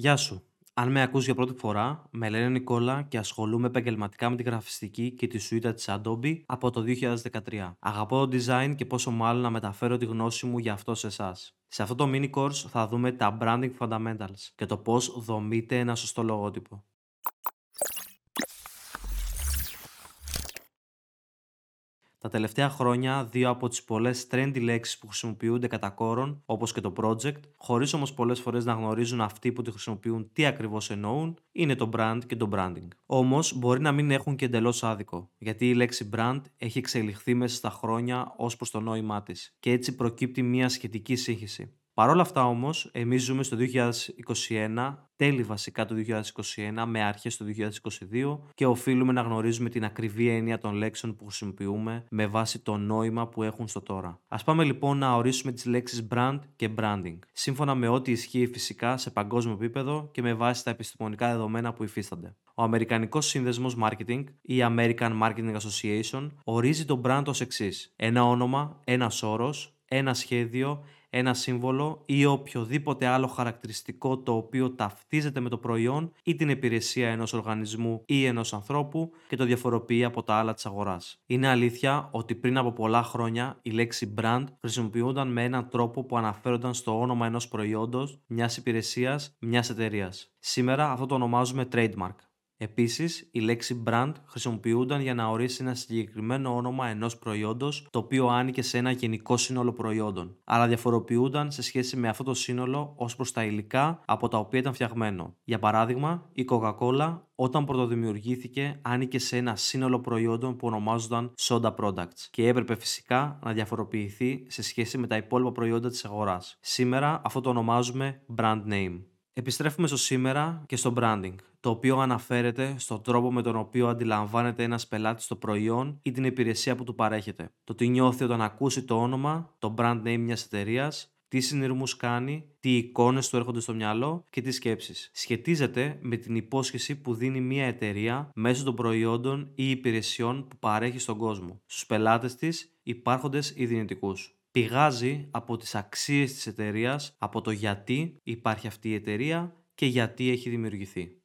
Γεια σου. Αν με ακούς για πρώτη φορά, με λένε Νικόλα και ασχολούμαι επαγγελματικά με τη γραφιστική και τη σουίτα της Adobe από το 2013. Αγαπώ το design και πόσο μάλλον να μεταφέρω τη γνώση μου για αυτό σε εσάς. Σε αυτό το mini course θα δούμε τα branding fundamentals και το πώς δομείται ένα σωστό λογότυπο. Τα τελευταία χρόνια, δύο από τις πολλές trendy λέξεις που χρησιμοποιούνται κατά κόρον, όπως και το project, χωρίς όμως πολλές φορές να γνωρίζουν αυτοί που τη χρησιμοποιούν τι ακριβώς εννοούν, είναι το brand και το branding. Όμως, μπορεί να μην έχουν και εντελώς άδικο, γιατί η λέξη brand έχει εξελιχθεί μέσα στα χρόνια ως προς το νόημά της, και έτσι προκύπτει μια σχετική σύγχυση. Παρ' όλα αυτά όμως, εμείς ζούμε στο 2021, τέλη βασικά του 2021 με αρχές του 2022 και οφείλουμε να γνωρίζουμε την ακριβή έννοια των λέξεων που χρησιμοποιούμε με βάση το νόημα που έχουν στο τώρα. Ας πάμε λοιπόν να ορίσουμε τις λέξεις brand και branding, σύμφωνα με ό,τι ισχύει φυσικά σε παγκόσμιο επίπεδο και με βάση τα επιστημονικά δεδομένα που υφίστανται. Ο Αμερικανικός Σύνδεσμος Marketing ή American Marketing Association ορίζει το brand ως εξής. Ένα όνομα, ένας όρος, ένα σχέδιο, ένα σύμβολο ή οποιοδήποτε άλλο χαρακτηριστικό το οποίο ταυτίζεται με το προϊόν ή την υπηρεσία ενός οργανισμού ή ενός ανθρώπου και το διαφοροποιεί από τα άλλα της αγοράς. Είναι αλήθεια ότι πριν από πολλά χρόνια η λέξη brand χρησιμοποιούνταν με έναν τρόπο που αναφέρονταν στο όνομα ενός προϊόντος, μιας υπηρεσίας, μιας εταιρείας. Σήμερα αυτό το ονομάζουμε trademark. Επίσης, η λέξη brand χρησιμοποιούνταν για να ορίσει ένα συγκεκριμένο όνομα ενός προϊόντος το οποίο άνοικε σε ένα γενικό σύνολο προϊόντων, αλλά διαφοροποιούνταν σε σχέση με αυτό το σύνολο ως προς τα υλικά από τα οποία ήταν φτιαγμένο. Για παράδειγμα, η Coca-Cola όταν πρωτοδημιουργήθηκε άνοικε σε ένα σύνολο προϊόντων που ονομάζονταν soda products και έπρεπε φυσικά να διαφοροποιηθεί σε σχέση με τα υπόλοιπα προϊόντα της αγοράς. Σήμερα αυτό το ονομάζουμε brand name. Επιστρέφουμε στο σήμερα και στο branding, το οποίο αναφέρεται στον τρόπο με τον οποίο αντιλαμβάνεται ένας πελάτης το προϊόν ή την υπηρεσία που του παρέχεται. Το τι νιώθει όταν ακούσει το όνομα, το brand name μιας εταιρείας, τι συνειρμούς κάνει, τι εικόνες του έρχονται στο μυαλό και τι σκέψεις. Σχετίζεται με την υπόσχεση που δίνει μια εταιρεία μέσω των προϊόντων ή υπηρεσιών που παρέχει στον κόσμο, στους πελάτες της, υπάρχοντες ή δυνητικούς πηγάζει από τις αξίες της εταιρείας, από το γιατί υπάρχει αυτή η εταιρεία και γιατί έχει δημιουργηθεί.